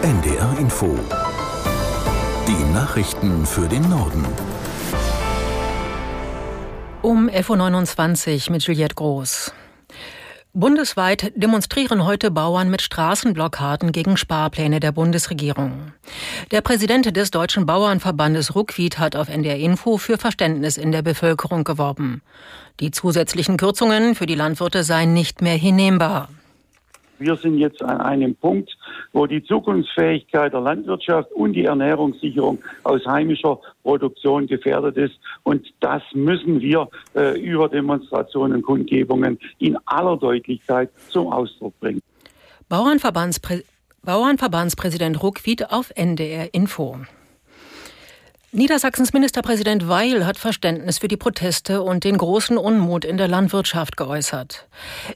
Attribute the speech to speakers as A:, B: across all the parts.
A: NDR Info. Die Nachrichten für den Norden.
B: Um 11.29 Uhr mit Juliette Groß. Bundesweit demonstrieren heute Bauern mit Straßenblockaden gegen Sparpläne der Bundesregierung. Der Präsident des Deutschen Bauernverbandes Ruckwied hat auf NDR Info für Verständnis in der Bevölkerung geworben. Die zusätzlichen Kürzungen für die Landwirte seien nicht mehr hinnehmbar.
C: Wir sind jetzt an einem Punkt, wo die Zukunftsfähigkeit der Landwirtschaft und die Ernährungssicherung aus heimischer Produktion gefährdet ist. Und das müssen wir äh, über Demonstrationen und Kundgebungen in aller Deutlichkeit zum Ausdruck bringen.
B: Bauernverbandspräsident Bauernverbandspräsident Ruckwied auf NDR Info. Niedersachsens Ministerpräsident Weil hat Verständnis für die Proteste und den großen Unmut in der Landwirtschaft geäußert.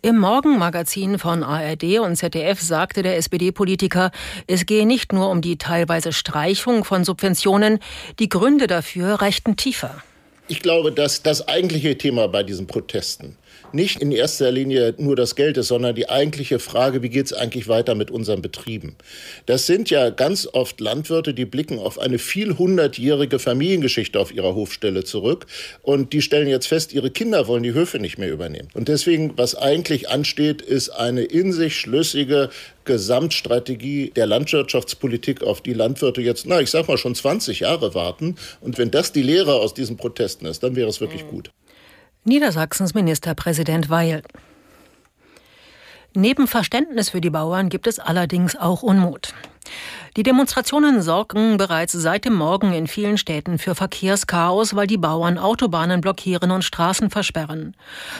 B: Im Morgenmagazin von ARD und ZDF sagte der SPD-Politiker, es gehe nicht nur um die teilweise Streichung von Subventionen, die Gründe dafür reichten tiefer.
D: Ich glaube, dass das eigentliche Thema bei diesen Protesten nicht in erster Linie nur das Geld ist, sondern die eigentliche Frage, wie geht es eigentlich weiter mit unseren Betrieben? Das sind ja ganz oft Landwirte, die blicken auf eine viel hundertjährige Familiengeschichte auf ihrer Hofstelle zurück und die stellen jetzt fest, ihre Kinder wollen die Höfe nicht mehr übernehmen. Und deswegen, was eigentlich ansteht, ist eine in sich schlüssige Gesamtstrategie der Landwirtschaftspolitik, auf die Landwirte jetzt, na, ich sag mal, schon 20 Jahre warten. Und wenn das die Lehre aus diesen Protesten ist, dann wäre es wirklich gut.
B: Niedersachsens Ministerpräsident Weil. Neben Verständnis für die Bauern gibt es allerdings auch Unmut. Die Demonstrationen sorgen bereits seit dem Morgen in vielen Städten für Verkehrschaos, weil die Bauern Autobahnen blockieren und Straßen versperren.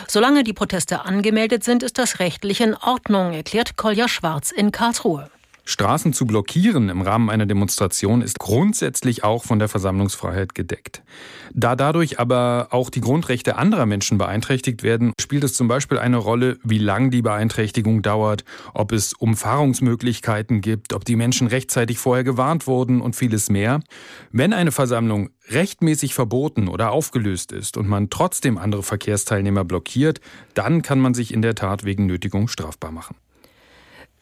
B: Solange die Proteste angemeldet sind, ist das rechtlich in Ordnung, erklärt Kolja Schwarz in Karlsruhe.
E: Straßen zu blockieren im Rahmen einer Demonstration ist grundsätzlich auch von der Versammlungsfreiheit gedeckt. Da dadurch aber auch die Grundrechte anderer Menschen beeinträchtigt werden, spielt es zum Beispiel eine Rolle, wie lang die Beeinträchtigung dauert, ob es Umfahrungsmöglichkeiten gibt, ob die Menschen rechtzeitig vorher gewarnt wurden und vieles mehr. Wenn eine Versammlung rechtmäßig verboten oder aufgelöst ist und man trotzdem andere Verkehrsteilnehmer blockiert, dann kann man sich in der Tat wegen Nötigung strafbar machen.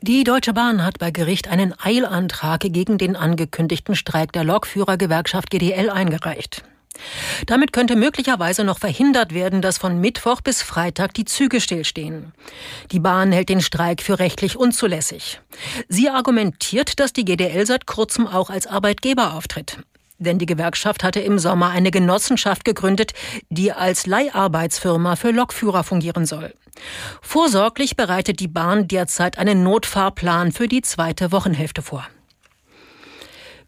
B: Die Deutsche Bahn hat bei Gericht einen Eilantrag gegen den angekündigten Streik der Lokführergewerkschaft GDL eingereicht. Damit könnte möglicherweise noch verhindert werden, dass von Mittwoch bis Freitag die Züge stillstehen. Die Bahn hält den Streik für rechtlich unzulässig. Sie argumentiert, dass die GDL seit kurzem auch als Arbeitgeber auftritt. Denn die Gewerkschaft hatte im Sommer eine Genossenschaft gegründet, die als Leiharbeitsfirma für Lokführer fungieren soll. Vorsorglich bereitet die Bahn derzeit einen Notfahrplan für die zweite Wochenhälfte vor.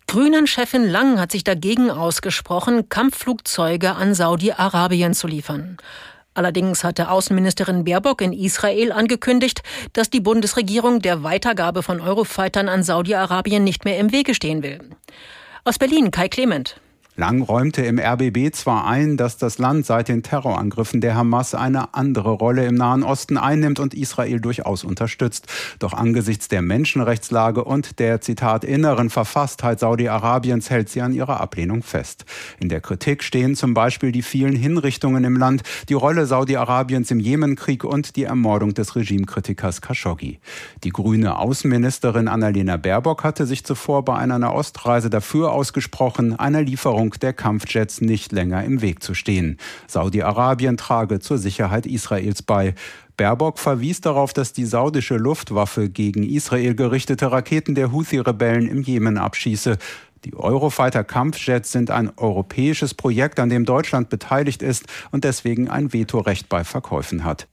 B: Grünen-Chefin Lang hat sich dagegen ausgesprochen, Kampfflugzeuge an Saudi-Arabien zu liefern. Allerdings hatte Außenministerin Baerbock in Israel angekündigt, dass die Bundesregierung der Weitergabe von Eurofightern an Saudi-Arabien nicht mehr im Wege stehen will. Aus Berlin Kai Clement.
F: Lang räumte im RBB zwar ein, dass das Land seit den Terrorangriffen der Hamas eine andere Rolle im Nahen Osten einnimmt und Israel durchaus unterstützt. Doch angesichts der Menschenrechtslage und der Zitat inneren Verfasstheit Saudi-Arabiens hält sie an ihrer Ablehnung fest. In der Kritik stehen zum Beispiel die vielen Hinrichtungen im Land, die Rolle Saudi-Arabiens im Jemenkrieg und die Ermordung des Regimekritikers Khashoggi. Die grüne Außenministerin Annalena Baerbock hatte sich zuvor bei einer Nahostreise dafür ausgesprochen, einer Lieferung Lieferung der Kampfjets nicht länger im Weg zu stehen. Saudi-Arabien trage zur Sicherheit Israels bei. Baerbock verwies darauf, dass die saudische Luftwaffe gegen Israel gerichtete Raketen der Houthi-Rebellen im Jemen abschieße. Die Eurofighter-Kampfjets sind ein europäisches Projekt, an dem Deutschland beteiligt ist und deswegen ein Vetorecht bei Verkäufen hat.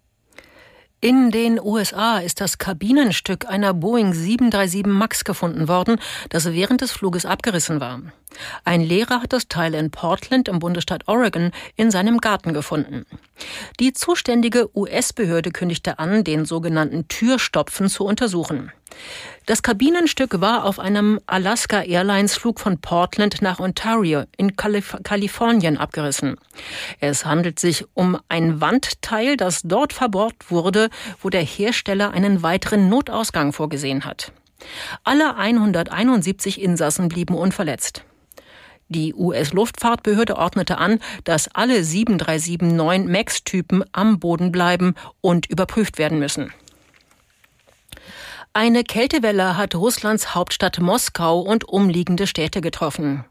B: In den USA ist das Kabinenstück einer Boeing 737 MAX gefunden worden, das während des Fluges abgerissen war. Ein Lehrer hat das Teil in Portland im Bundesstaat Oregon in seinem Garten gefunden. Die zuständige US-Behörde kündigte an, den sogenannten Türstopfen zu untersuchen. Das Kabinenstück war auf einem Alaska Airlines Flug von Portland nach Ontario in Kalif Kalifornien abgerissen. Es handelt sich um ein Wandteil, das dort verbohrt wurde, wo der Hersteller einen weiteren Notausgang vorgesehen hat. Alle 171 Insassen blieben unverletzt. Die US-Luftfahrtbehörde ordnete an, dass alle 737-9 MAX-Typen am Boden bleiben und überprüft werden müssen. Eine Kältewelle hat Russlands Hauptstadt Moskau und umliegende Städte getroffen.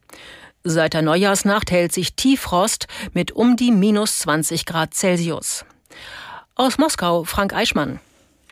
B: Seit der Neujahrsnacht hält sich Tieffrost mit um die minus 20 Grad Celsius. Aus Moskau Frank Eichmann.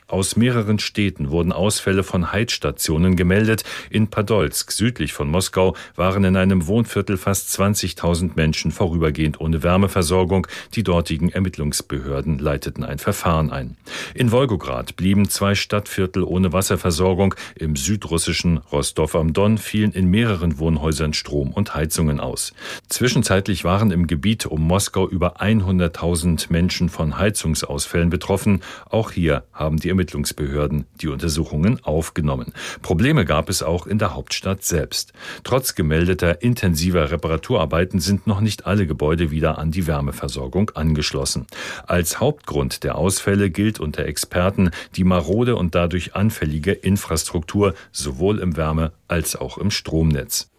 G: Aus mehreren Städten wurden Ausfälle von Heizstationen gemeldet. In Podolsk, südlich von Moskau, waren in einem Wohnviertel fast 20.000 Menschen vorübergehend ohne Wärmeversorgung. Die dortigen Ermittlungsbehörden leiteten ein Verfahren ein. In Wolgograd blieben zwei Stadtviertel ohne Wasserversorgung. Im südrussischen Rostov am Don fielen in mehreren Wohnhäusern Strom und Heizungen aus. Zwischenzeitlich waren im Gebiet um Moskau über 100.000 Menschen von Heizungsausfällen betroffen. Auch hier haben die Ermittlungsbehörden die Untersuchungen aufgenommen. Probleme gab es auch in der Hauptstadt selbst. Trotz gemeldeter intensiver Reparaturarbeiten sind noch nicht alle Gebäude wieder an die Wärmeversorgung angeschlossen. Als Hauptgrund der Ausfälle gilt unter Experten die marode und dadurch anfällige Infrastruktur sowohl im Wärme- als auch im Stromnetz.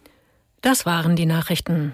B: Das waren die Nachrichten.